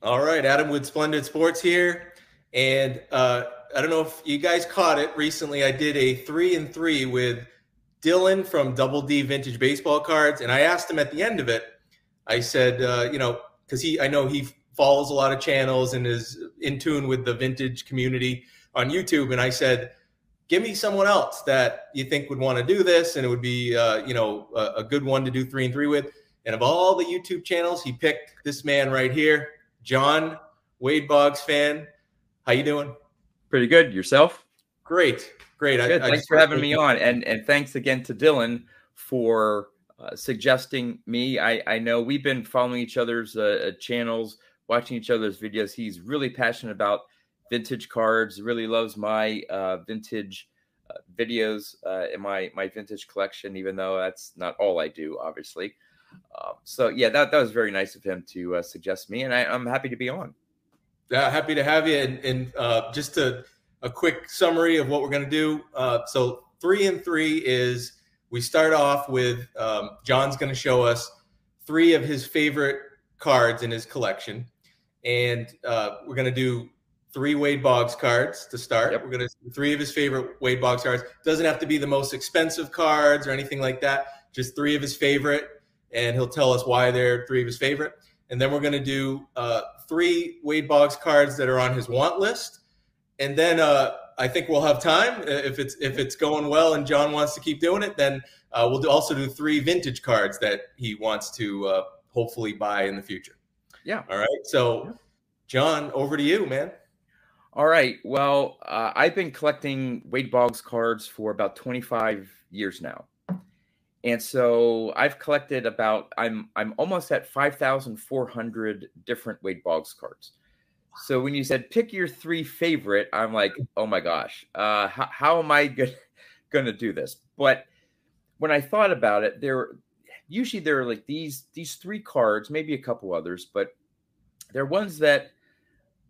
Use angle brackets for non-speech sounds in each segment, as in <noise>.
All right, Adam with Splendid Sports here, and uh, I don't know if you guys caught it recently. I did a three and three with Dylan from Double D Vintage Baseball Cards, and I asked him at the end of it. I said, uh, you know, because he, I know he follows a lot of channels and is in tune with the vintage community on YouTube, and I said, give me someone else that you think would want to do this, and it would be, uh, you know, a, a good one to do three and three with. And of all the YouTube channels, he picked this man right here, John Wade Boggs fan. How you doing? Pretty good. Yourself? Great, great. Good. I, thanks for having me on, and and thanks again to Dylan for uh, suggesting me. I I know we've been following each other's uh, uh, channels, watching each other's videos. He's really passionate about vintage cards. Really loves my uh, vintage uh, videos uh, in my my vintage collection. Even though that's not all I do, obviously. Um, so yeah, that that was very nice of him to suggest me, and I, I'm happy to be on. Yeah, happy to have you. And, and uh, just a, a quick summary of what we're going to do. Uh, so, three and three is we start off with um, John's going to show us three of his favorite cards in his collection. And uh, we're going to do three Wade Boggs cards to start. Yep. We're going to three of his favorite Wade Boggs cards. Doesn't have to be the most expensive cards or anything like that. Just three of his favorite, and he'll tell us why they're three of his favorite. And then we're going to do uh, three Wade Boggs cards that are on his want list, and then uh, I think we'll have time if it's if it's going well and John wants to keep doing it. Then uh, we'll do, also do three vintage cards that he wants to uh, hopefully buy in the future. Yeah. All right. So, John, over to you, man. All right. Well, uh, I've been collecting Wade Boggs cards for about 25 years now. And so I've collected about I'm I'm almost at 5,400 different Wade Boggs cards. So when you said pick your three favorite, I'm like, oh my gosh, uh, how, how am I going <laughs> to gonna do this? But when I thought about it, there usually there are like these these three cards, maybe a couple others, but they're ones that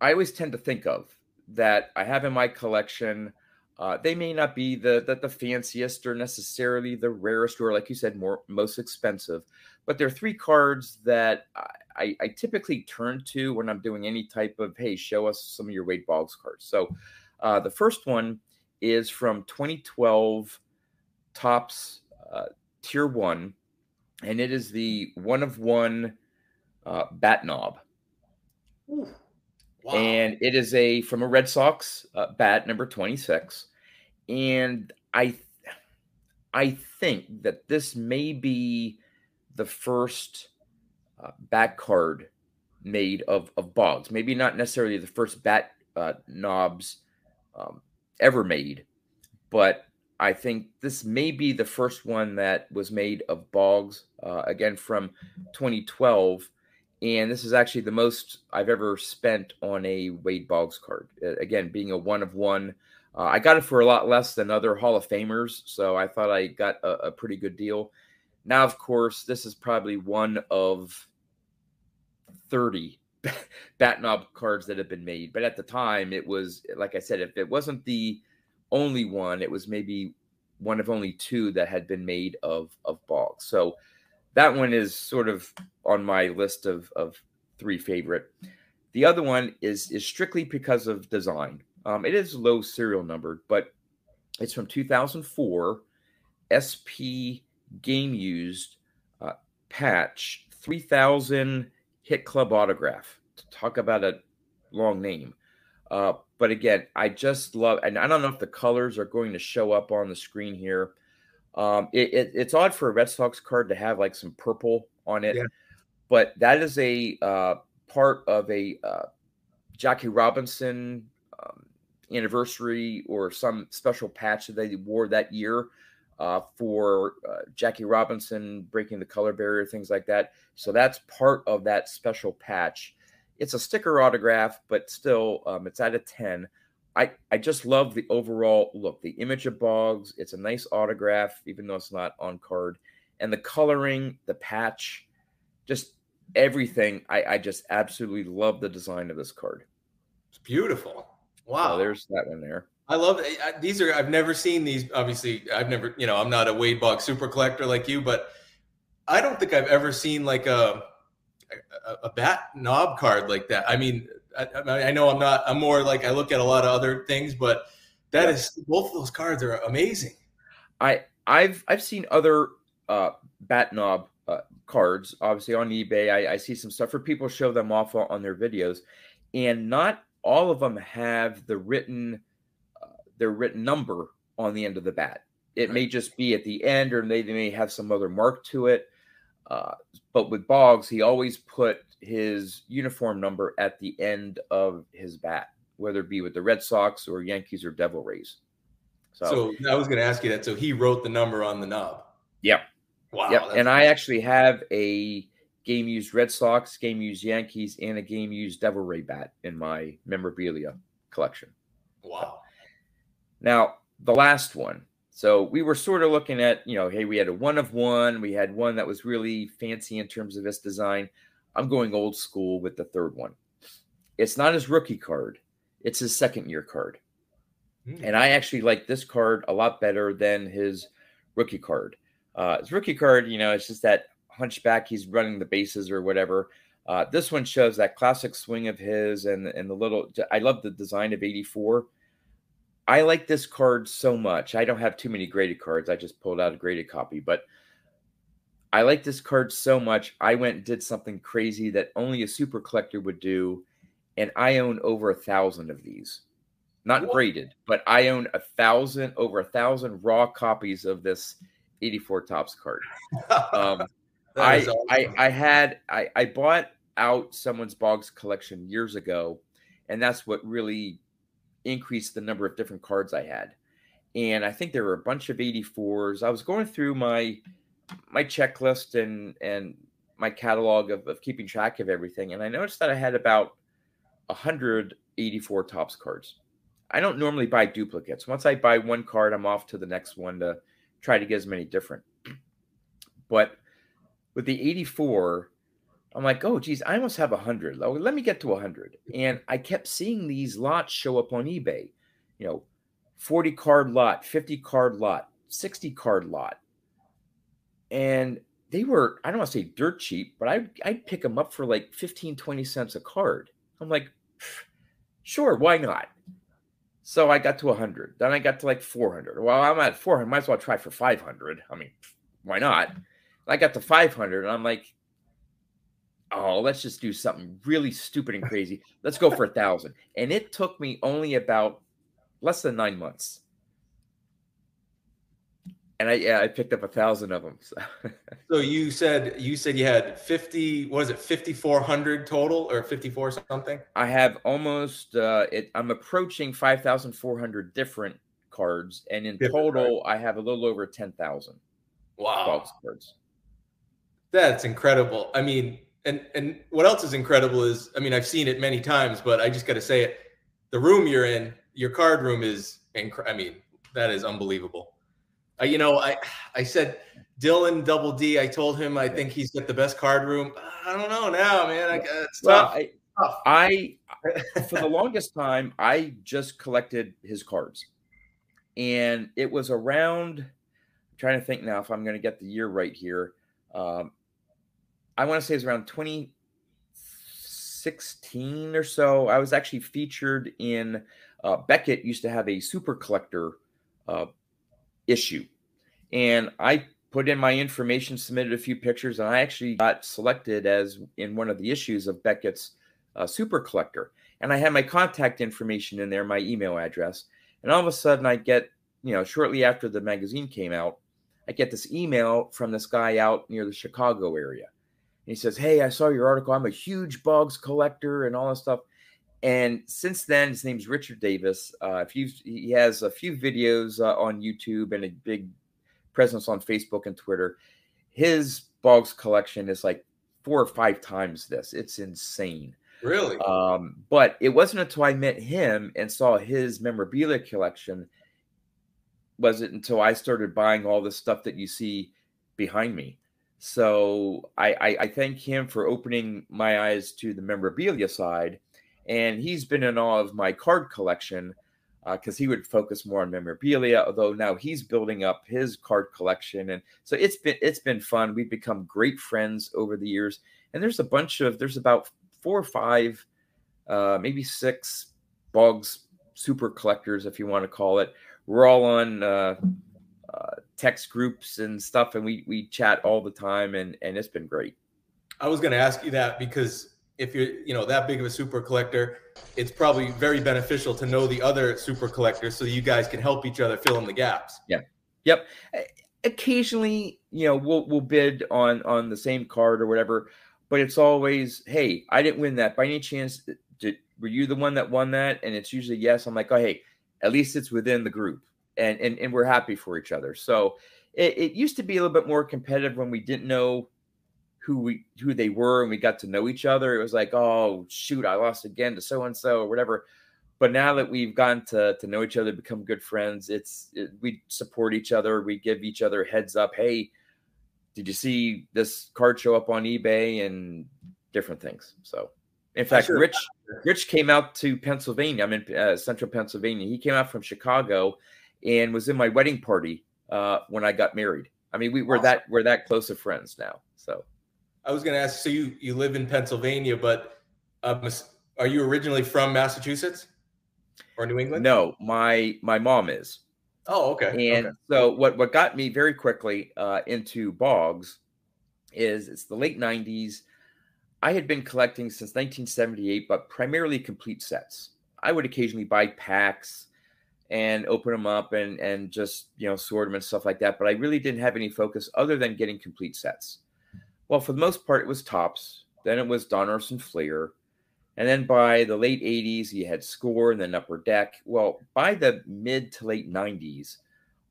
I always tend to think of that I have in my collection uh, they may not be the, the, the fanciest or necessarily the rarest or, like you said, more most expensive, but they're three cards that I, I typically turn to when I'm doing any type of hey, show us some of your Wade Boggs cards. So uh, the first one is from 2012 Topps uh, Tier One, and it is the one of one uh, bat knob. Ooh. And it is a from a Red Sox uh, bat number 26 and I I think that this may be the first uh, bat card made of of Boggs. Maybe not necessarily the first bat uh, knobs um, ever made, but I think this may be the first one that was made of Boggs. Uh, again from 2012, and this is actually the most I've ever spent on a Wade Boggs card. again, being a one of one. Uh, I got it for a lot less than other Hall of Famers, so I thought I got a, a pretty good deal. Now, of course, this is probably one of 30 <laughs> bat knob cards that have been made. But at the time, it was, like I said, if it wasn't the only one, it was maybe one of only two that had been made of, of Boggs. So that one is sort of on my list of, of three favorite. The other one is is strictly because of design. Um, it is low serial numbered, but it's from 2004 SP Game Used uh, patch 3000 Hit Club autograph. To talk about a long name. Uh, but again, I just love, and I don't know if the colors are going to show up on the screen here. Um, it, it, it's odd for a Red Sox card to have like some purple on it, yeah. but that is a uh, part of a uh, Jackie Robinson um, anniversary or some special patch that they wore that year uh, for uh, Jackie Robinson breaking the color barrier, things like that. So that's part of that special patch. It's a sticker autograph, but still, um, it's out of 10. I, I just love the overall look, the image of Boggs. It's a nice autograph, even though it's not on card. And the coloring, the patch, just everything. I, I just absolutely love the design of this card. It's beautiful. Wow. So there's that one there. I love it. these are I've never seen these. Obviously, I've never you know I'm not a Wade Boggs super collector like you, but I don't think I've ever seen like a a, a bat knob card like that. I mean, I, I, know I'm not. I'm more like I look at a lot of other things, but that yeah. is both of those cards are amazing. I I've I've seen other uh, bat knob uh, cards, obviously on eBay. I, I see some stuff where people show them off on their videos, and not all of them have the written uh, their written number on the end of the bat. It right. may just be at the end, or they, they may have some other mark to it. Uh, but with Boggs, he always put his uniform number at the end of his bat, whether it be with the Red Sox or Yankees or Devil Rays. So, so I was going to ask you that. So he wrote the number on the knob. Yep. Wow. Yep. And. I actually have a game used Red Sox, game used Yankees, and a game used Devil Ray bat in my memorabilia collection. Wow. Now, the last one. So we were sort of looking at, you know, hey, we had a one of one. We had one that was really fancy in terms of its design. I'm going old school with the third one. It's not his rookie card, it's his second year card. Mm. And I actually like this card a lot better than his rookie card. Uh, his rookie card, you know, it's just that hunchback, he's running the bases or whatever. Uh, this one shows that classic swing of his and and the little. I love the design of '84. I like this card so much. I don't have too many graded cards. I just pulled out a graded copy, but I like this card so much. I went and did something crazy that only a super collector would do, and I own over a thousand of these. Not what? graded, but I own a thousand, over a thousand raw copies of this 84 Topps card. Um, <laughs> I, awesome. I I had I, I bought out someone's Boggs collection years ago, and that's what really increased the number of different cards I had. And I think there were a bunch of 84s. I was going through my my checklist and and my catalog of, of keeping track of everything, and I noticed that I had about 184 Topps cards. I don't normally buy duplicates. Once I buy one card, I'm off to the next one to try to get as many different. But with the 84, I'm like, oh, geez, I almost have 100. Let me get to 100. And I kept seeing these lots show up on eBay, you know, 40 card lot, 50 card lot, 60 card lot. And they were, I don't want to say dirt cheap, but I, I'd pick them up for like 15, 20 cents a card. I'm like, sure, why not? So I got to 100. Then I got to like 400. Well, I'm at 400. Might as well try for 500. I mean, why not? I got to 500 and I'm like, oh, let's just do something really stupid and crazy. Let's go for a thousand. And it took me only about less than nine months. And I yeah, I picked up a thousand of them. So. <laughs> so you said you said you had fifty. What is it? Fifty four hundred total or fifty four something? I have almost. Uh, it. I'm approaching five thousand four hundred different cards, and in different total, cards. I have a little over ten thousand. Wow. Cards. That's incredible. I mean, and and what else is incredible is, I mean, I've seen it many times, but I just got to say it. The room you're in, your card room is, inc- I mean, that is unbelievable. Uh, you know, I I said Dylan Double D. I told him I think he's got the best card room. I don't know now, man. I, it's well, tough. I, tough. I <laughs> for the longest time I just collected his cards, and it was around. I'm trying to think now if I'm going to get the year right here. Um, I want to say it was around 2016 or so. I was actually featured in uh, Beckett used to have a super collector uh, issue, and I put in my information, submitted a few pictures, and I actually got selected as in one of the issues of Beckett's uh, super collector. And I had my contact information in there, my email address, and all of a sudden I get, you know, shortly after the magazine came out, I get this email from this guy out near the Chicago area he says, Hey, I saw your article. I'm a huge Boggs collector and all that stuff. And since then, his name's Richard Davis. Uh, if you, he has a few videos uh, on YouTube and a big presence on Facebook and Twitter. His Boggs collection is like four or five times this. It's insane. Really? Um, but it wasn't until I met him and saw his memorabilia collection was it until I started buying all the stuff that you see behind me. So I, I, I thank him for opening my eyes to the memorabilia side, and he's been in awe of my card collection. because uh, he would focus more on memorabilia. Although now he's building up his card collection, and so it's been it's been fun. We've become great friends over the years, and there's a bunch of there's about four or five, uh, maybe six Boggs super collectors, if you want to call it. We're all on uh, uh, text groups and stuff, and we we chat all the time, and and it's been great. I was going to ask you that because if you're you know that big of a super collector it's probably very beneficial to know the other super collectors so you guys can help each other fill in the gaps. Yeah. Yep. Occasionally you know we'll we'll bid on on the same card or whatever but it's always hey i didn't win that. By any chance did, were you the one that won that? And it's usually yes. I'm like oh hey at least it's within the group and and, and we're happy for each other. So it, it used to be a little bit more competitive when we didn't know who we who they were and we got to know each other. It was like oh shoot i lost again to so and so or whatever. But now that we've gotten to, to know each other become good friends it's it, we support each other. We give each other heads up hey did you see this card show up on ebay? and different things. So in fact sure. rich rich came out to pennsylvania i'm in uh, central pennsylvania. He came out from chicago and was in my wedding party uh, when i got married i mean we were that we're that close of friends now so I was going to ask. So you you live in Pennsylvania, but um, are you originally from Massachusetts or New England? No, my my mom is. Oh, okay. And okay. so what what got me very quickly uh, into Boggs is it's the late '90s. I had been collecting since 1978, but primarily complete sets. I would occasionally buy packs and open them up and and just you know sort them and stuff like that. But I really didn't have any focus other than getting complete sets. Well, for the most part, it was Topps. Then it was Donruss and Fleer. And then by the late 80s, you had Score and then Upper Deck. Well, by the mid to late 90s,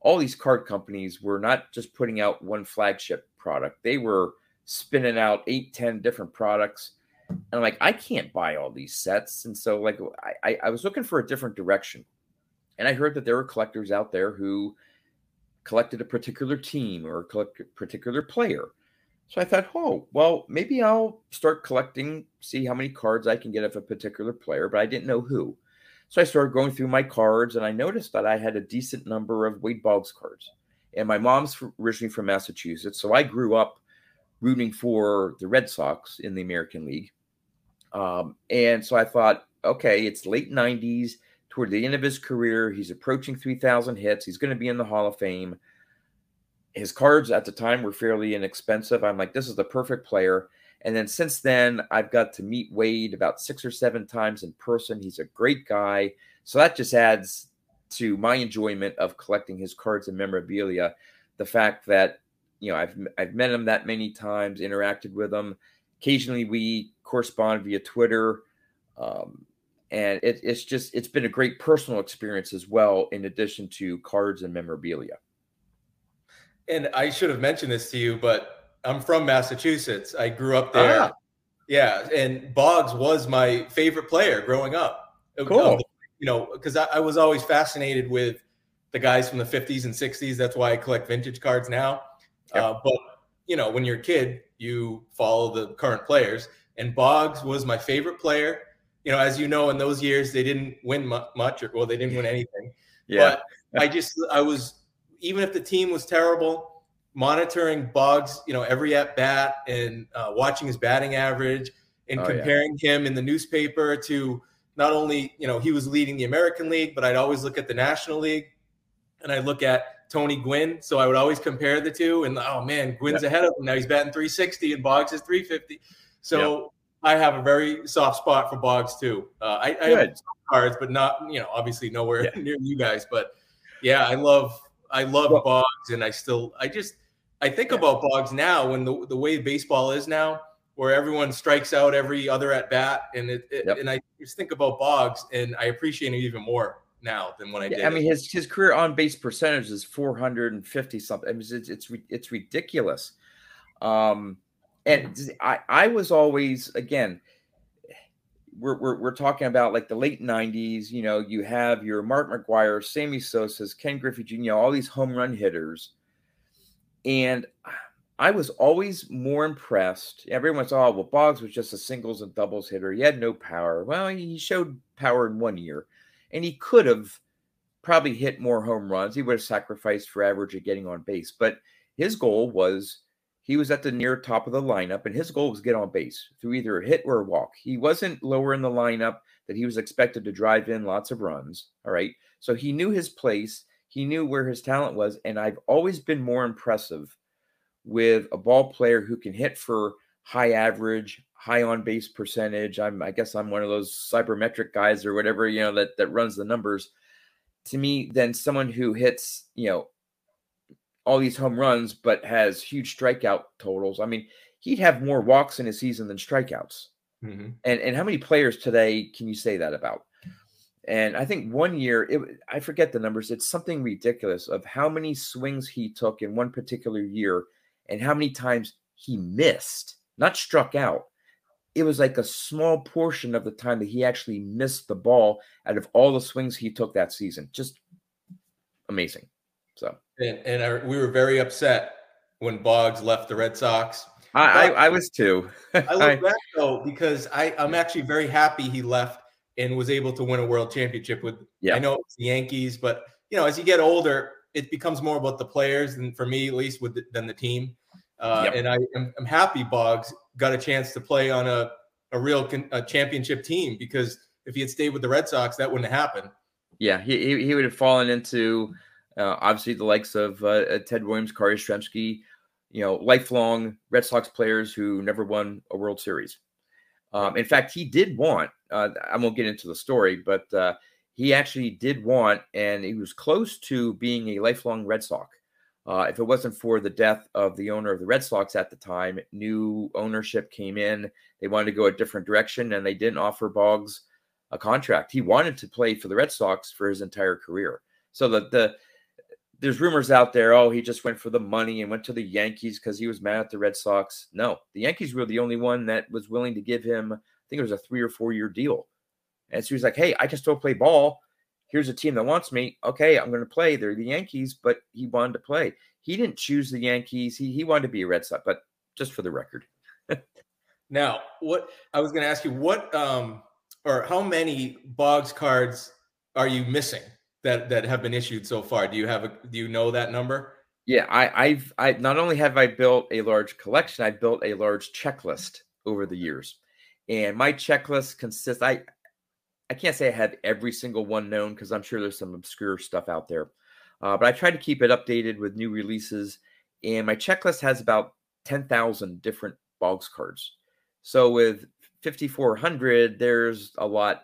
all these card companies were not just putting out one flagship product, they were spinning out eight, ten different products. And I'm like, I can't buy all these sets. And so, like, I, I was looking for a different direction. And I heard that there were collectors out there who collected a particular team or a particular player. So I thought, oh, well, maybe I'll start collecting, see how many cards I can get of a particular player, but I didn't know who. So I started going through my cards and I noticed that I had a decent number of Wade Boggs cards. And my mom's originally from Massachusetts. So I grew up rooting for the Red Sox in the American League. Um, and so I thought, okay, it's late 90s, toward the end of his career. He's approaching 3,000 hits. He's going to be in the Hall of Fame his cards at the time were fairly inexpensive. I'm like, this is the perfect player. And then since then, I've got to meet Wade about six or seven times in person. He's a great guy. So that just adds to my enjoyment of collecting his cards and memorabilia. The fact that, you know, I've, I've met him that many times, interacted with him. Occasionally we correspond via Twitter. Um, and it, it's just, it's been a great personal experience as well, in addition to cards and memorabilia and I should have mentioned this to you, but I'm from Massachusetts. I grew up there. Ah. Yeah, and Boggs was my favorite player growing up. Cool. you know, because I, I, was always fascinated with the guys from the 50s and 60s. That's why I collect vintage cards now. Yep. Uh, but you know, when you're a kid, you follow the current players, and Boggs was my favorite player. You know, as you know, in those years they didn't win much, or well, they didn't win anything. Yeah. But I just I was even if the team was terrible, monitoring Boggs, you know, every at bat and uh, watching his batting average and oh, comparing yeah. him in the newspaper to not only, you know, he was leading the American League, but I'd always look at the National League and I look at Tony Gwynn. So I would always compare the two and oh man, Gwynn's yep. ahead of him. Now he's batting 360 and Boggs is 350. So. I have a very soft spot for Boggs too. Uh, I, I have cards, but not, you know, obviously nowhere yeah. <laughs> near you guys, but yeah, I love I love well, Boggs, and I still, I just, I think yeah. about Boggs now when the the way baseball is now, where everyone strikes out every other at bat, and it, it yep. and I just think about Boggs, and I appreciate him even more now than when I did. I mean, his his career on base percentage is 450 something. I mean, it's it's it's ridiculous. Um, and I I was always again we're, we're, we're talking about like the late 90s you know you have your mark mcgwire sammy sosa's ken griffey jr all these home run hitters. And i was always more impressed. Everyone's oh well boggs was just a singles and doubles hitter. He had no power. Well he showed power in one year. And he could have probably hit more home runs. He would have sacrificed for average of getting on base, but his goal was he was at the near top of the lineup, and his goal was get on base through either a hit or a walk. He wasn't lower in the lineup that he was expected to drive in lots of runs. All right. So he knew his place, he knew where his talent was. And I've always been more impressive with a ball player who can hit for high average, high on base percentage. I'm I guess I'm one of those sabermetric guys or whatever, you know, that that runs the numbers. To me, than someone who hits, you know, all these home runs but has huge strikeout totals. I mean, he'd have more walks in a season than strikeouts. Mm-hmm. And and how many players today can you say that about? And I think one year, it, I forget the numbers. It's something ridiculous of how many swings he took in one particular year, and how many times he missed, not struck out. It was like a small portion of the time that he actually missed the ball out of all the swings he took that season. Just amazing. So, and, and I, we were very upset when Boggs left the Red Sox I, I, I was too. I look <laughs> back though because I, I'm actually very happy he left and was able to win a world championship with. Yeah. I know it's the Yankees, but you know, as you get older, it becomes more about the players, and for me at least, with the, than the team. Uh, yep. And I am I'm happy Boggs got a chance to play on a a real con- a championship team because if he had stayed with the Red Sox, that wouldn't have happened. Yeah, he he, he would have fallen into uh, obviously the likes of uh, Ted Williams, Carl Yastrzemski, you know, lifelong Red Sox players who never won a World Series. Um, in fact, he did want, uh, I won't get into the story, but uh, he actually did want, and he was close to being a lifelong Red Sox. Uh, if it wasn't for the death of the owner of the Red Sox at the time, new ownership came in. They wanted to go a different direction, and they didn't offer Boggs a contract. He wanted to play for the Red Sox for his entire career. So the the there's rumors out there, oh, he just went for the money and went to the Yankees because he was mad at the Red Sox. No, the Yankees were the only one that was willing to give him, I think it was a three or four year deal. And so he's like, hey, I can still play ball. Here's a team that wants me. Okay, I'm going to play. They're the Yankees, but he wanted to play. He didn't choose the Yankees. He he wanted to be a Red Sox, but just for the record. <laughs> now, what I was going to ask you, what um or how many Boggs cards are you missing? That that have been issued so far. Do you have a do you know that number? Yeah, I, I've I not only have I built a large collection, I built a large checklist over the years. And my checklist consists I I can't say I have every single one known because I'm sure there's some obscure stuff out there. Uh, but I try to keep it updated with new releases. And my checklist has about 10,000 different Boggs cards. So with 5,400, there's a lot.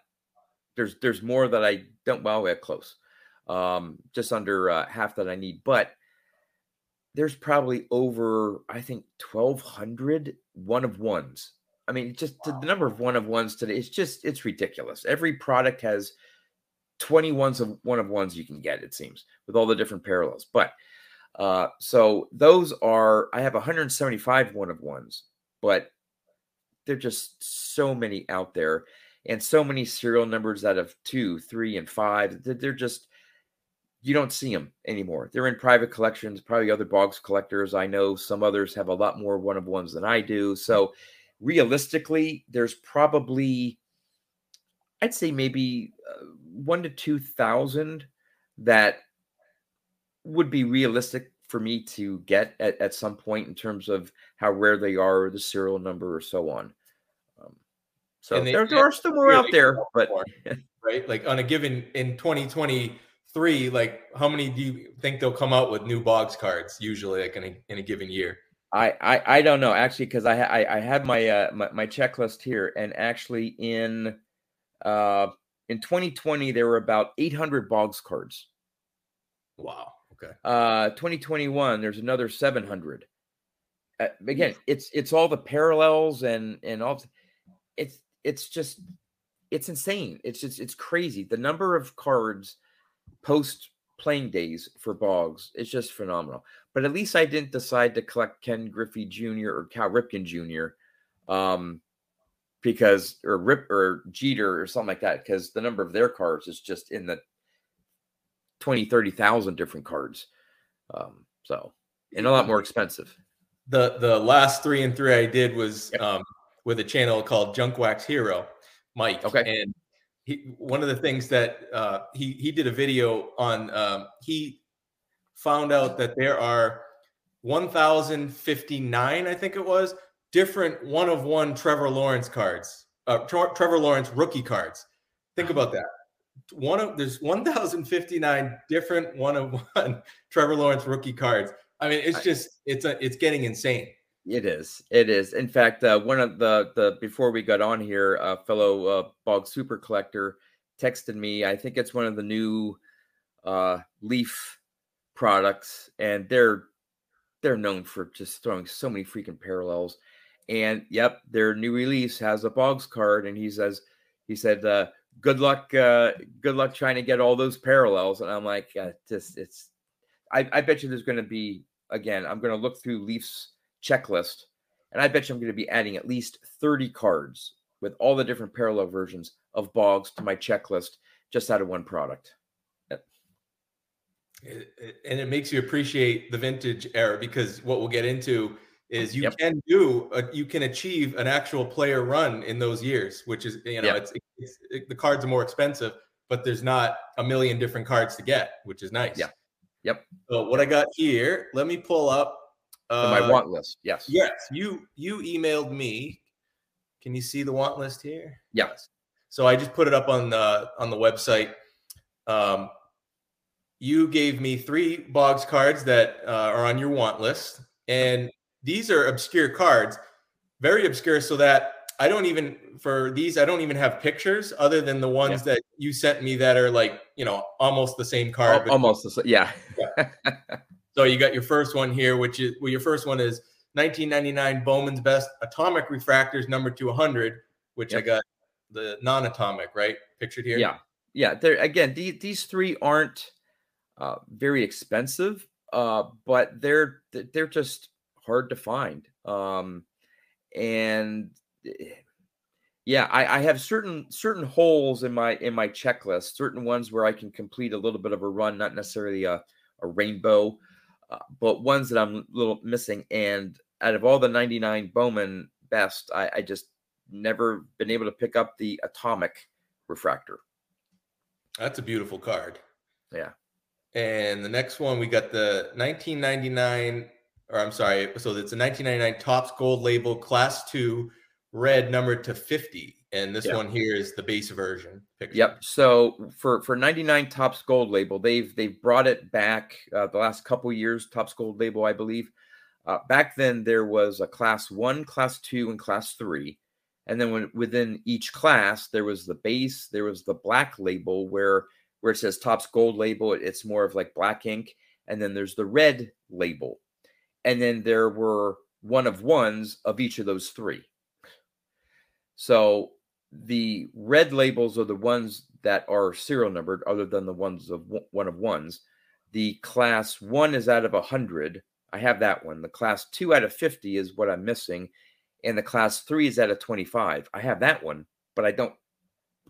There's there's more that I don't. Well, we're close um, just under uh, half that I need. But there's probably over, I think, 1,200 one of ones. I mean, just wow. the number of one of ones today, it's just, it's ridiculous. Every product has 20 ones of one of ones you can get, it seems, with all the different parallels. But uh, so those are, I have 175 one of ones, but they're just so many out there and so many serial numbers out of two, three, and five. They're just, you don't see them anymore. They're in private collections, probably other Boggs collectors. I know some others have a lot more one of ones than I do. So realistically, there's probably, I'd say maybe uh, one to 2,000 that would be realistic for me to get at, at some point in terms of how rare they are, or the serial number, or so on. Um, so they, there, there, are still more out there, but right, like on a given in 2020 three, like how many do you think they'll come out with new Boggs cards usually, like in a, in a given year? I, I, I don't know actually because I, I I have my, uh, my my checklist here and actually in uh in 2020 there were about 800 Boggs cards. Wow. Okay. Uh 2021 there's another 700. Uh, again, it's it's all the parallels and and all it's it's just it's insane. It's just it's crazy. The number of cards post playing days for Boggs. It's just phenomenal. But at least I didn't decide to collect Ken Griffey Jr. or Cal Ripken Jr. Um, because or Rip or Jeter or something like that, because the number of their cards is just in the 20, 30,000 different cards. Um, so and a lot more expensive. The the last three and three I did was yep. um, with a channel called Junk Wax Hero, Mike. Okay. And he one of the things that uh, he he did a video on. Um, he found out that there are 1,059, I think it was, different one of one Trevor Lawrence cards, uh, Trevor Lawrence rookie cards. Think about that. One of there's 1,059 different one of one <laughs> Trevor Lawrence rookie cards. I mean, it's just it's a, it's getting insane. It is. It is. In fact, uh, one of the the before we got on here, a fellow uh, bog super collector texted me. I think it's one of the new uh, Leaf products, and they're they're known for just throwing so many freaking parallels. And yep, their new release has a Boggs card, and he says he said, uh, "Good luck, uh, good luck trying to get all those parallels." And I'm like, uh, just it's. I, I bet you there's going to be again. I'm going to look through Leafs checklist, and I bet you I'm going to be adding at least 30 cards with all the different parallel versions of Boggs to my checklist just out of one product. And it makes you appreciate the vintage era because what we'll get into is you yep. can do a, you can achieve an actual player run in those years, which is you know yep. it's, it's it, the cards are more expensive, but there's not a million different cards to get, which is nice. Yeah. Yep. So what I got here, let me pull up uh, my want list. Yes. Yes. You you emailed me. Can you see the want list here? Yes. So I just put it up on the on the website. Um, you gave me three Boggs cards that uh, are on your want list, and these are obscure cards, very obscure, so that I don't even for these I don't even have pictures other than the ones yeah. that you sent me that are like you know almost the same card. Almost the same, yeah. yeah. <laughs> so you got your first one here, which is well, your first one is 1999 Bowman's Best Atomic Refractors number 200, which yep. I got the non-atomic right pictured here. Yeah, yeah. There again, these these three aren't uh, very expensive, uh, but they're they're just hard to find. Um, and eh, yeah, I, I have certain certain holes in my in my checklist, certain ones where I can complete a little bit of a run, not necessarily a, a rainbow, uh, but ones that I'm a little missing. And out of all the 99 Bowman best, I, I just never been able to pick up the atomic refractor. That's a beautiful card. Yeah. And the next one, we got the 1999, or I'm sorry, so it's a 1999 Topps Gold Label Class 2 red numbered to 50. And this one here is the base version. Picture. Yep. So for for 99 Topps Gold Label, they've they've brought it back uh, the last couple years. Topps Gold Label, I believe. Uh, back then, there was a Class One, Class Two, and Class Three, and then when, within each class, there was the base, there was the black label where where it says Topps Gold label, it's more of like black ink. And then there's the red label. And then there were one of ones of each of those three. So the red labels are the ones that are serial numbered, other than the ones of one of ones. The class one is out of 100. I have that one. The class two out of 50 is what I'm missing. And the class three is out of 25. I have that one, but I don't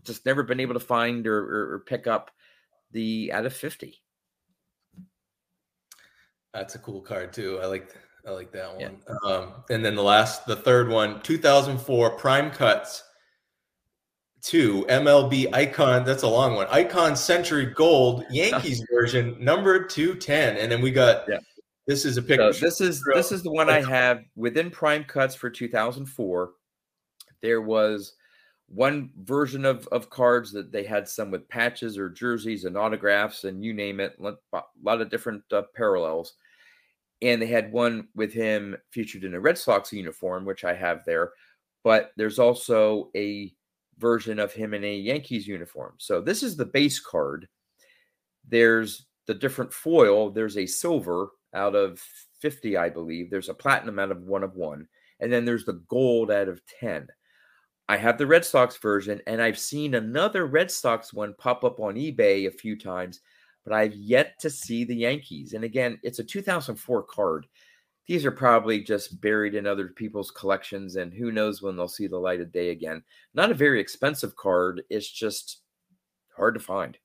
just never been able to find or, or, or pick up the out of 50. That's a cool card too. I like I like that one. Yeah. Um, and then the last, the third one, 2004 Prime Cuts two MLB Icon. That's a long one. Icon Century Gold <laughs> Yankees version, number 210. And then we got yeah. this is a picture. So this is this is the one I have within Prime Cuts for 2004. There was one version of, of cards that they had some with patches or jerseys and autographs and you name it, a lot of different uh, parallels. And they had one with him featured in a Red Sox uniform, which I have there. But there's also a version of him in a Yankees uniform. So this is the base card. There's the different foil. There's a silver out of 50, I believe. There's a platinum out of one of one. And then there's the gold out of 10. I have the Red Sox version, and I've seen another Red Sox one pop up on eBay a few times, but I've yet to see the Yankees. And again, it's a 2004 card. These are probably just buried in other people's collections, and who knows when they'll see the light of day again. Not a very expensive card, it's just hard to find.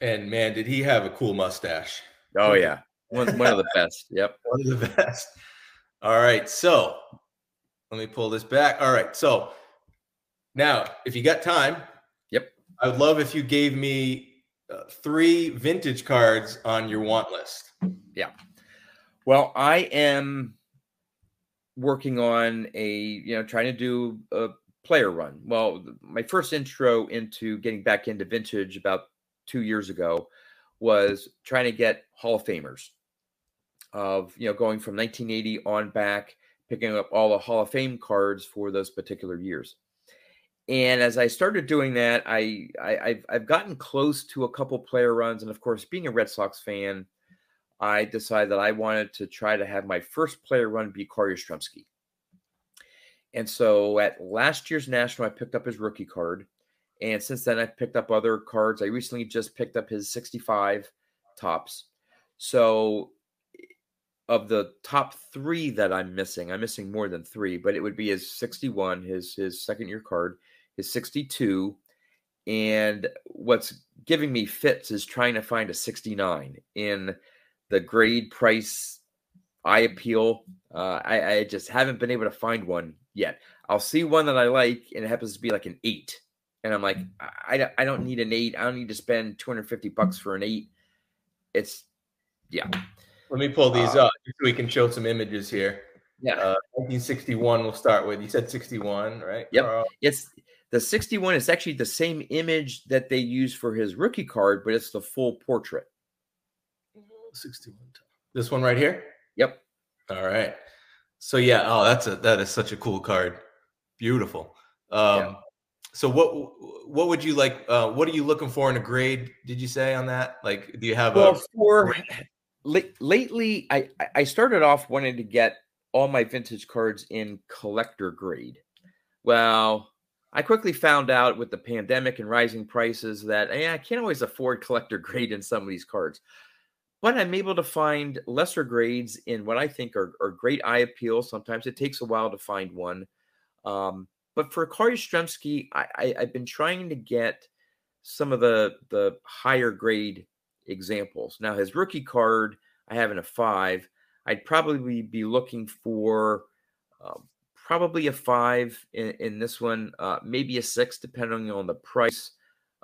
And man, did he have a cool mustache? Oh, yeah. One, one of the best. Yep. <laughs> One of the best. All right. So let me pull this back. All right. So now, if you got time, yep. I would love if you gave me uh, three vintage cards on your want list. Yeah. Well, I am working on a, you know, trying to do a player run. Well, my first intro into getting back into vintage about two years ago was trying to get Hall of Famers of, you know, going from 1980 on back, picking up all the Hall of Fame cards for those particular years. And as I started doing that, I, I have I've gotten close to a couple player runs, and of course, being a Red Sox fan, I decided that I wanted to try to have my first player run be Carl Yastrzemski. And so at last year's national, I picked up his rookie card, and since then I've picked up other cards. I recently just picked up his 65 Topps. So of the top three that I'm missing, I'm missing more than three, but it would be his 61, his his second year card, is 62. And what's giving me fits is trying to find a 69 in the grade price eye appeal. Uh, I, I just haven't been able to find one yet. I'll see one that I like, and it happens to be like an eight. And I'm like, I, I don't need an eight. I don't need to spend 250 bucks for an eight. It's, yeah. Let me pull these uh, up so we can show some images here. Yeah. Uh, 1961 we'll start with. You said 61, right? Yep. Carl? It's the 61 is actually the same image that they use for his rookie card, but it's the full portrait. 61. This one right here? Yep. All right. So yeah, oh that's a that is such a cool card. Beautiful. Um yeah. so what what would you like uh what are you looking for in a grade, did you say on that? Like do you have a well, a for lately I I started off wanting to get all my vintage cards in collector grade. Well, I quickly found out with the pandemic and rising prices that eh, I can't always afford collector <laughs> grade in some of these cards. But I'm able to find lesser grades in what I think are, are great eye appeal. Sometimes it takes a while to find one. Um, but for Carl Yastrzemski, I, I've been trying to get some of the the higher grade examples. Now his rookie card, I have in a five. I'd probably be looking for um, probably a five in, in this one, uh, maybe a six, depending on the price.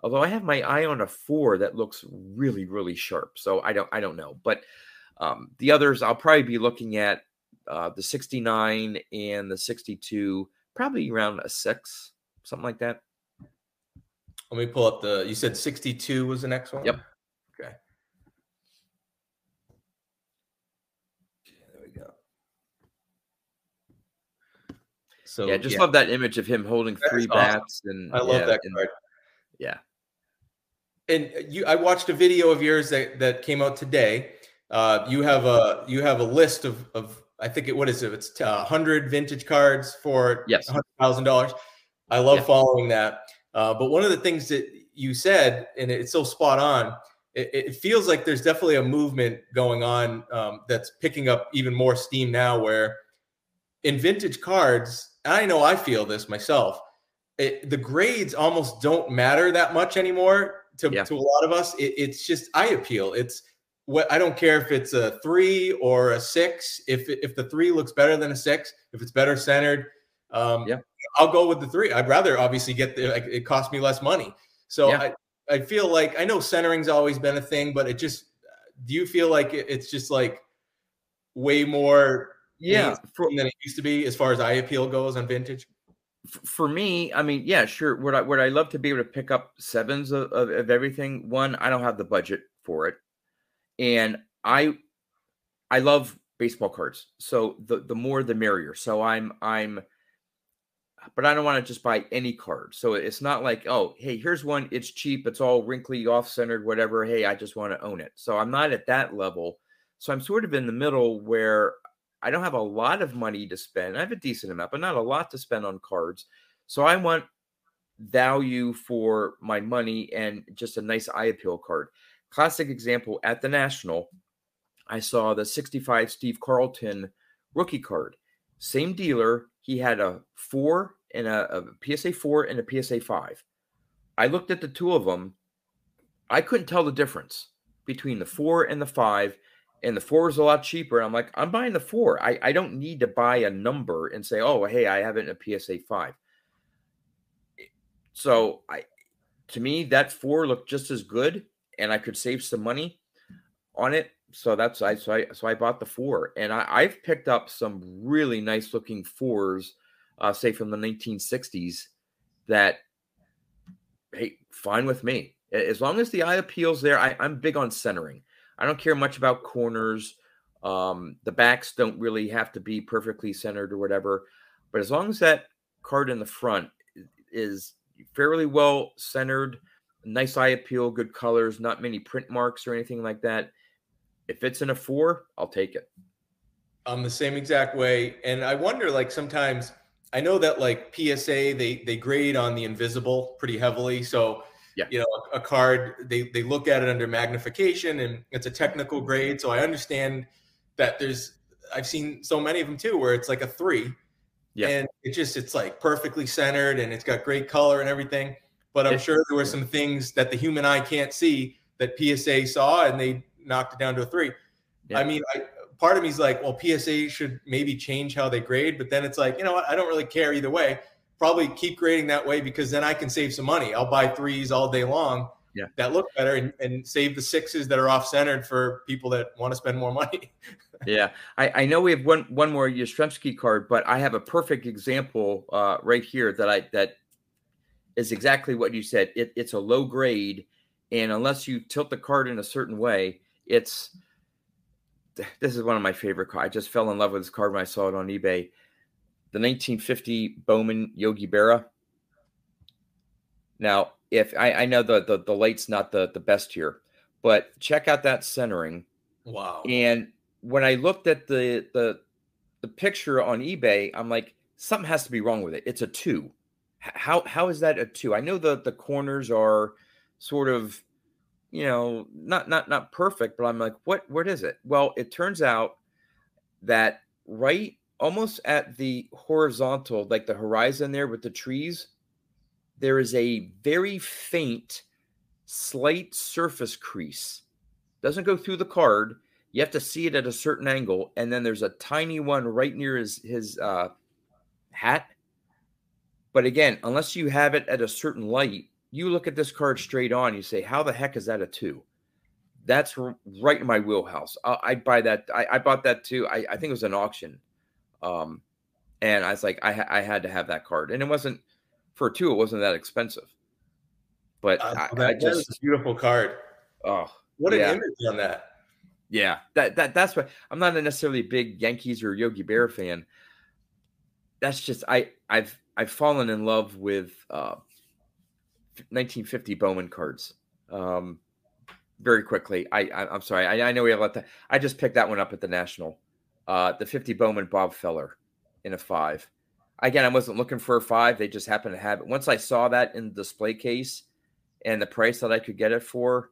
Although I have my eye on a four that looks really, really sharp. So I don't, I don't know. But um, the others, I'll probably be looking at uh, the 69 and the 62, probably around a six, something like that. Let me pull up the. You said 62 was the next one. Yep. So yeah, just yeah. love that image of him holding that three bats, and I love yeah, that card. yeah. And you, I watched a video of yours that that came out today. Uh, you have a you have a list of of I think it what is it? It's uh, hundred vintage cards for yes hundred thousand dollars. I love yeah. following that. Uh, but one of the things that you said, and it's so spot on. It, it feels like there's definitely a movement going on um, that's picking up even more steam now. Where in vintage cards, I know I feel this myself. It, the grades almost don't matter that much anymore to, yeah. to a lot of us. It, it's just eye appeal. It's what I don't care if it's a three or a six. If if the three looks better than a six, if it's better centered, um, yeah, I'll go with the three. I'd rather obviously get the. Like, it costs me less money. So yeah. I I feel like I know centering's always been a thing, but it just. Do you feel like it's just like way more yeah. For, than it used to be as far as eye appeal goes on vintage? For me i mean yeah sure. Would i would i love to be able to pick up sevens of, of, of everything one i don't have the budget for it. And i i love baseball cards. So the the more the merrier. So i'm i'm but i don't want to just buy any card. So it's not like oh hey here's one it's cheap it's all wrinkly off centered whatever. Hey i just want to own it. So i'm not at that level. So i'm sort of in the middle where I don't have a lot of money to spend. I have a decent amount, but not a lot to spend on cards. So I want value for my money and just a nice eye appeal card. Classic example at the National, I saw the 65 Steve Carlton rookie card. Same dealer. He had a four and a, a PSA four and a PSA five. I looked at the two of them. I couldn't tell the difference between the four and the five and the four is a lot cheaper. And I'm like, I'm buying the four. I, I don't need to buy a number and say, oh, hey, I have it in a PSA five. So I to me, that four looked just as good, and I could save some money on it. So that's I so I so I bought the four, and I, I've picked up some really nice looking fours, uh, say from the 1960s, that hey, fine with me as long as the eye appeals there. I, I'm big on centering. I don't care much about corners. Um, the backs don't really have to be perfectly centered or whatever, but as long as that card in the front is fairly well centered, nice eye appeal, good colors, not many print marks or anything like that. If it's in a four, I'll take it. I'm the same exact way. And I wonder, like, sometimes I know that like PSA, they they grade on the invisible pretty heavily. So yeah. you know, a, a card, they they look at it under magnification and it's a technical mm-hmm. grade. So I understand that there's I've seen so many of them too, where it's like a three yeah. And it just it's like perfectly centered and it's got great color and everything. But I'm sure there were some things that the human eye can't see that PSA saw and they knocked it down to a three. Yeah. I mean, I, part of me is like, well, PSA should maybe change how they grade, but then it's like, you know what? I don't really care either way. Probably keep grading that way because then I can save some money. I'll buy threes all day long yeah. that look better and, and save the sixes that are off centered for people that want to spend more money. <laughs> yeah, I, I know we have one one more Yastrzemski card, but I have a perfect example uh, right here that I that is exactly what you said. It, it's a low grade, and unless you tilt the card in a certain way, it's this is one of my favorite cards. I just fell in love with this card when I saw it on eBay. The 1950 Bowman Yogi Berra. Now, if I, I know the, the the light's not the the best here, but check out that centering. Wow. And when I looked at the the the picture on eBay, I'm like, something has to be wrong with it. It's a two. How how is that a two? I know the the corners are sort of, you know, not not not perfect, but I'm like, what what is it? Well, it turns out that right almost at the horizontal, like the horizon there with the trees, there is a very faint, slight surface crease. Doesn't go through the card. You have to see it at a certain angle, and then there's a tiny one right near his his uh, hat. But again, unless you have it at a certain light, you look at this card straight on. You say, "How the heck is that a two? That's right in my wheelhouse. I, I buy that. I, I, bought that too. I, I think it was an auction, um, and I was like, I, I had to have that card, and it wasn't for two, it wasn't that expensive. But uh, I, that, I just beautiful card. Oh, what an yeah. image on that. Yeah, that that that's why I'm not necessarily a necessarily big Yankees or Yogi Berra fan. That's just I I've I've fallen in love with uh, 1950 Bowman cards. Um, very quickly. I, I am sorry. I, I know we have a lot. To, I just picked that one up at the National. Uh, the 50 Bowman Bob Feller in a five again, I wasn't looking for a five. They just happened to have it. Once I saw that in the display case and the price that I could get it for,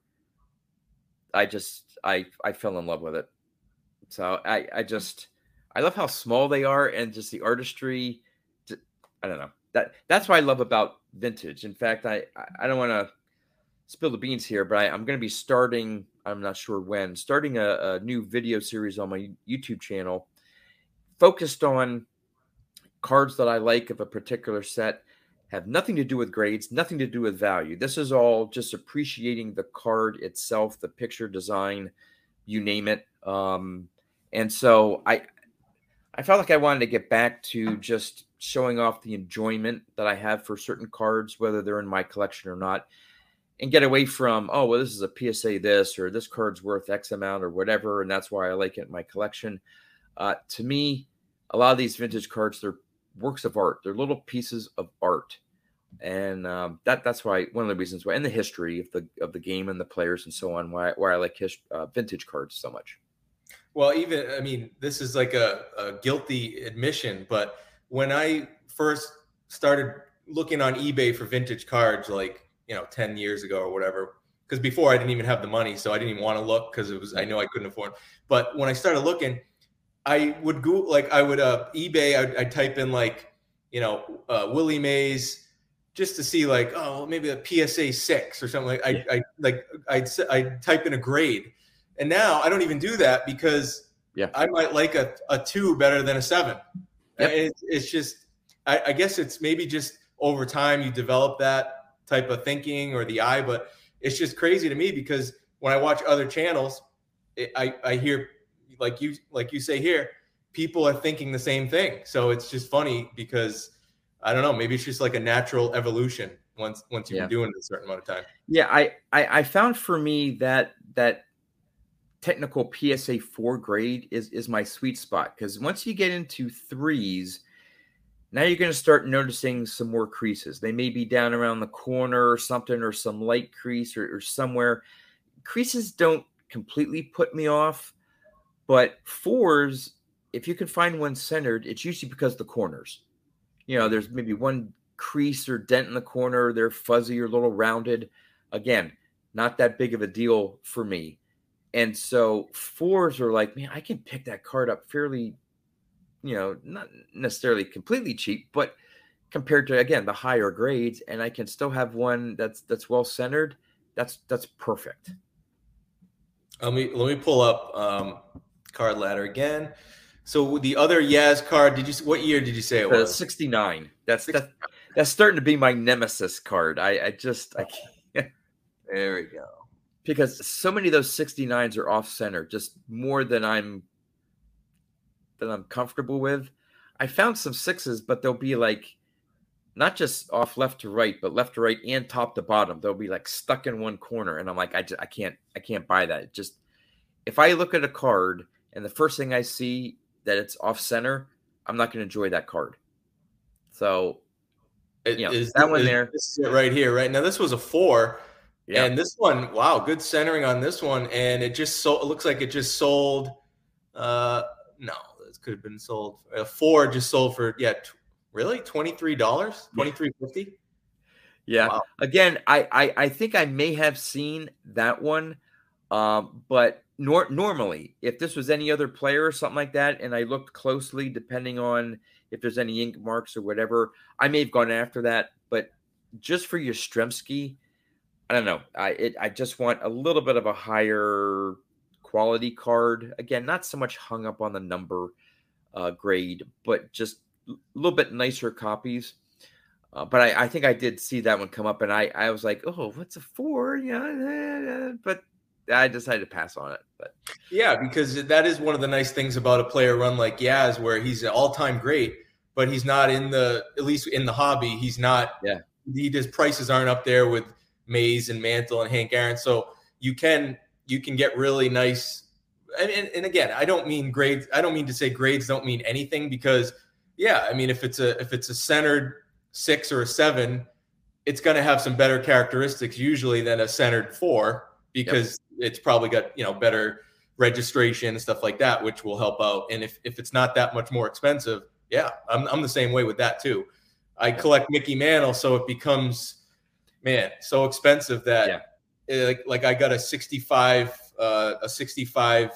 I just I I fell in love with it. So I I just I love how small they are and just the artistry. I don't know that that's what I love about vintage. In fact, I I don't want to spill the beans here, but I, am going to be starting. I'm not sure when starting a, a new video series on my YouTube channel focused on cards that I like of a particular set have nothing to do with grades, nothing to do with value. This is all just appreciating the card itself, the picture design, you name it. Um, and so I, I felt like I wanted to get back to just showing off the enjoyment that I have for certain cards, whether they're in my collection or not, and get away from oh well, this is a PSA this or this card's worth X amount or whatever, and that's why I like it in my collection. Uh, to me, a lot of these vintage cards they're works of art. They're little pieces of art, and um, that that's why one of the reasons why, in the history of the of the game and the players and so on, why why I like his, uh, vintage cards so much. Well, even I mean, this is like a, a guilty admission, but when I first started looking on eBay for vintage cards, like you know, ten years ago or whatever, because before I didn't even have the money, so I didn't even want to look because it was I know I couldn't afford. But when I started looking I would go like I would uh eBay. I'd, I'd type in like you know uh, Willie Mays just to see like oh maybe a PSA six or something like I I like I'd I'd type in a grade, and now I don't even do that because yeah I might like a, a two better than a seven. Yep. It's, it's just I, I guess it's maybe just over time you develop that type of thinking or the eye, but it's just crazy to me because when I watch other channels, it, I I hear like you like you say here, people are thinking the same thing. So it's just funny because I don't know, maybe it's just like a natural evolution once once you've yeah. been doing it a certain amount of time. Yeah, I, I I found for me that that technical PSA four grade is is my sweet spot because once you get into threes, now you're going to start noticing some more creases. They may be down around the corner or something, or some light crease or, or somewhere. Creases don't completely put me off, but fours, if you can find one centered, it's usually because the corners. You know, there's maybe one crease or dent in the corner, they're fuzzy or a little rounded. Again, not that big of a deal for me. And so fours are like, man, I can pick that card up fairly, you know, not necessarily completely cheap, but compared to again the higher grades, and I can still have one that's that's well centered. That's that's perfect. Let me let me pull up um, card ladder again. So the other Yaz card, did you what year did you say it was? Sixty nine. That's that's that's starting to be my nemesis card. I I just I can't. <laughs> There we go because so many of those 69s are off center, just more than I'm than I'm comfortable with. I found some sixes, but they'll be like not just off left to right, but left to right and top to bottom. They'll be like stuck in one corner, and I'm like, I, just, I can't, I can't buy that. It just if I look at a card and the first thing I see that it's off center, I'm not going to enjoy that card. So, it, you know, is, that one there. This is it right here, right now. This was a four yeah. And this one, wow, good centering on this one, and it just so it looks like it just sold. Uh, no, could have been sold. Uh, four just sold for yeah, t- really twenty three dollars, twenty three fifty. Yeah. Wow. Again, I, I I think I may have seen that one, um, but nor- normally, if this was any other player or something like that, and I looked closely, depending on if there's any ink marks or whatever, I may have gone after that. But just for Yastrzemski, I don't know. I it, I just want a little bit of a higher quality card. Again, not so much hung up on the number uh, grade, but just a little bit nicer copies. Uh, but I, I, think I did see that one come up, and I, I was like, oh, what's a four? Yeah, but I decided to pass on it. But yeah, because that is one of the nice things about a player run like Yaz, where he's an all time great, but he's not in the at least in the hobby. He's not. Yeah. He just prices aren't up there with Mays and Mantle and Hank Aaron. So you can you can get really nice. And, and, and again, I don't mean grades. I don't mean to say grades don't mean anything because yeah, I mean if it's a if it's a centered six or a seven, it's going to have some better characteristics usually than a centered four because yep. it's probably got you know better registration and stuff like that, which will help out. And if if it's not that much more expensive, yeah, I'm I'm the same way with that too. I collect Mickey Mantle, so it becomes man, so expensive that yeah. It, like like I got a 65 uh, a 65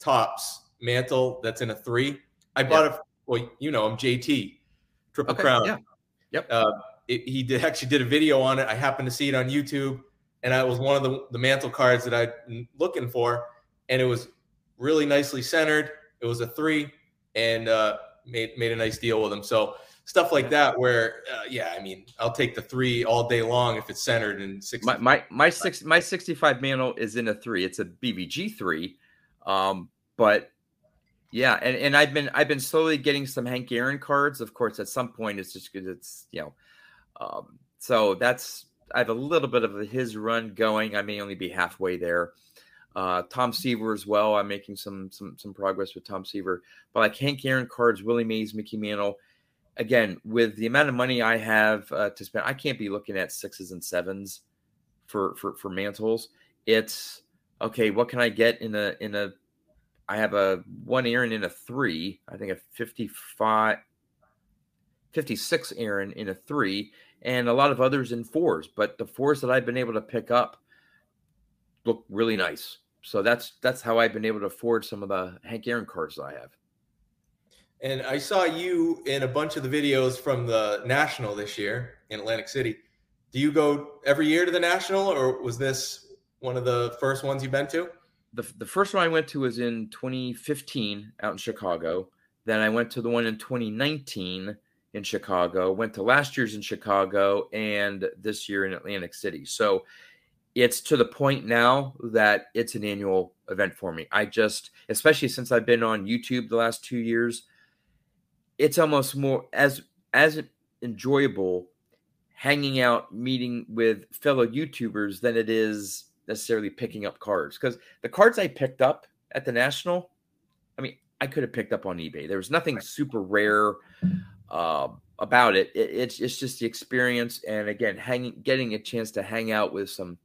Topps mantle that's in a three. I bought yeah. a well, you know, I'm JT Triple okay, Crown. Yeah. Yep. Uh, it, he did <laughs> actually did a video on it. I happened to see it on YouTube, and I was one of the the mantle cards that I'm looking for, and it was really nicely centered. It was a three, and uh, made made a nice deal with him. So stuff like that where uh, yeah i mean i'll take the three all day long if it's centered in six my, my my six my 65 mantle is in a three. It's a bvg three. Um but yeah and and i've been i've been slowly getting some hank aaron cards. Of course at some point it's just because it's you know um so that's i have a little bit of his run going. I may only be halfway there. Uh, Tom Seaver as well. I'm making some some some progress with Tom Seaver, but like Hank Aaron cards, Willie Mays, Mickey Mantle, again, with the amount of money I have uh, to spend, I can't be looking at sixes and sevens for for for mantles. It's okay. What can I get in a in a? I have a one Aaron in a three. I think a 55, 56 Aaron in a three, and a lot of others in fours. But the fours that I've been able to pick up look really nice. So that's that's how I've been able to afford some of the Hank Aaron cards that I have. And I saw you in a bunch of the videos from the National this year in Atlantic City. Do you go every year to the National, or was this one of the first ones you've been to? The, the first one I went to was in 2015 out in Chicago. Then I went to the one in 2019 in Chicago, went to last year's in Chicago, and this year in Atlantic City. So it's to the point now that it's an annual event for me. I just, especially since I've been on YouTube the last two years, it's almost more as as enjoyable hanging out, meeting with fellow YouTubers than it is necessarily picking up cards. Because the cards I picked up at the national, I mean, I could have picked up on eBay. There was nothing super rare uh, about it. it. It's it's just the experience, and again, hanging, getting a chance to hang out with some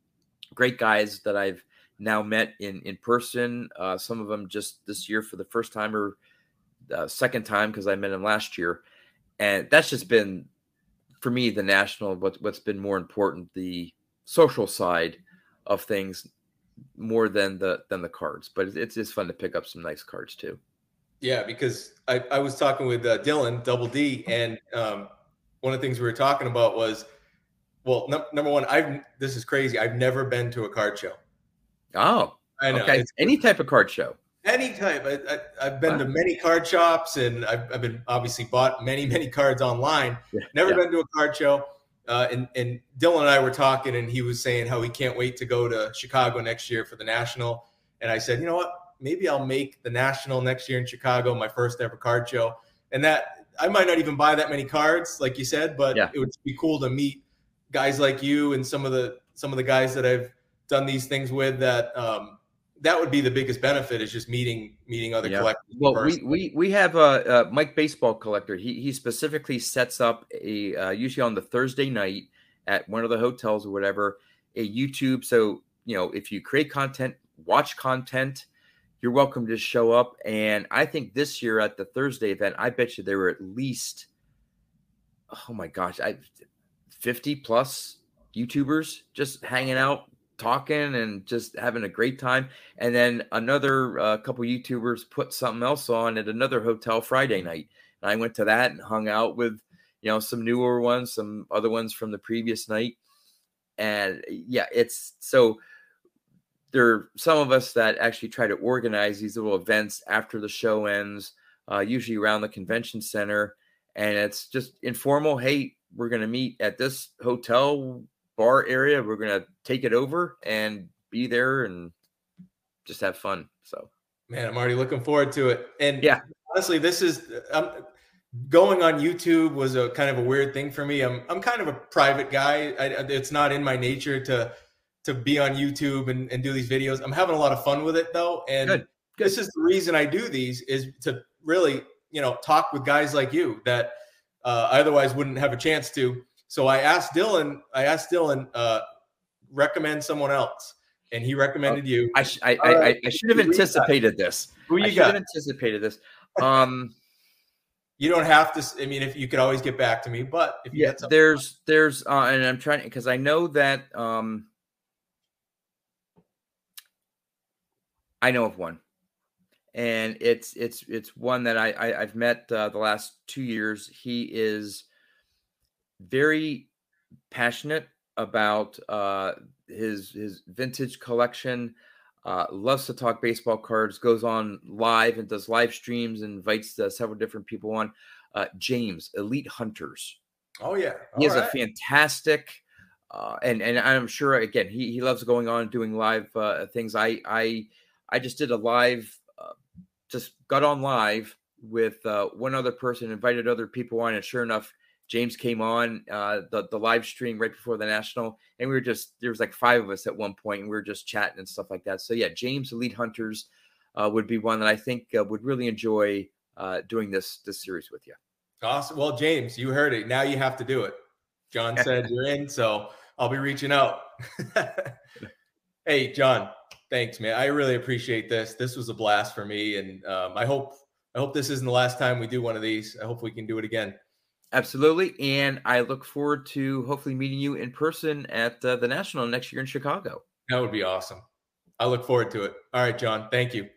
great guys that I've now met in in person. Uh, some of them just this year for the first time or uh, second time because I met him last year, and that's just been for me the national. What what's been more important, the social side of things, more than the than the cards. But it's just fun to pick up some nice cards too. Yeah, because I, I was talking with uh, Dylan Double D, and um, one of the things we were talking about was well, number one, I've this is crazy. I've never been to a card show. Oh, I know. Okay. It's, Any type of card show. Any type. I, have been wow. to many card shops, and I've, I've, been obviously bought many many cards online. Yeah. Never yeah. been to a card show. Uh, and, and Dylan and I were talking, and he was saying how he can't wait to go to Chicago next year for the national. And I said, you know what? Maybe I'll make the national next year in Chicago my first ever card show. And that I might not even buy that many cards, like you said, but yeah. it would be cool to meet guys like you and some of the some of the guys that I've done these things with that um, that would be the biggest benefit is just meeting meeting other yeah. collectors. Well, we, we we have a, a, Mike baseball collector. He he specifically sets up a uh, usually on the Thursday night at one of the hotels or whatever a YouTube. So you know if you create content, watch content. You're welcome to show up. And I think this year at the Thursday event, I bet you there were at least, oh my gosh, I 50 plus YouTubers just hanging out, talking, and just having a great time. And then another uh, couple YouTubers put something else on at another hotel Friday night. And I went to that and hung out with, you know, some newer ones, some other ones from the previous night. And yeah, it's so there are some of us that actually try to organize these little events after the show ends, uh, usually around the convention center. And it's just informal. Hey, we're going to meet at this hotel bar area. We're going to take it over and be there and just have fun. So, man, I'm already looking forward to it. And yeah, honestly, this is um, going on YouTube was a kind of a weird thing for me. I'm I'm kind of a private guy. I, it's not in my nature to to be on YouTube and, and do these videos. I'm having a lot of fun with it though, and Good. Good. this is the reason I do these is to really you know talk with guys like you that uh, I otherwise wouldn't have a chance to. So I asked Dylan, I asked Dylan, uh, recommend someone else. And he recommended oh, you. I, sh- I, I, I, I, should have anticipated this. Who you I should got? have anticipated this. Um, <laughs> you don't have to. I mean, if you could always get back to me, but if yeah, there's, there's, uh, and I'm trying because I know that um, I know of one and it's it's it's one that I, I have met uh, the last two years. He is very passionate about uh, his his vintage collection. Uh, loves to talk baseball cards. Goes on live and does live streams. And invites uh, several different people on. Uh, James, Elite Hunters. Oh yeah, All he has right. a fantastic. Uh, and and I'm sure again he he loves going on and doing live uh, things. I I I just did a live just got on live with uh, one other person, invited other people on, and sure enough, James came on uh, the the live stream right before the national, and we were just there was like five of us at one point, and we were just chatting and stuff like that. So yeah, James Elite Hunters uh, would be one that I think uh, would really enjoy uh, doing this this series with you. Awesome. Well, James, you heard it. Now you have to do it. John <laughs> said you're in, so I'll be reaching out. <laughs> hey, John, Thanks, man. I really appreciate this. This was a blast for me, and um, I hope I hope this isn't the last time we do one of these. I hope we can do it again. Absolutely, and I look forward to hopefully meeting you in person at uh, the National next year in Chicago. That would be awesome. I look forward to it. All right, John. Thank you.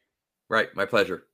Right, my pleasure.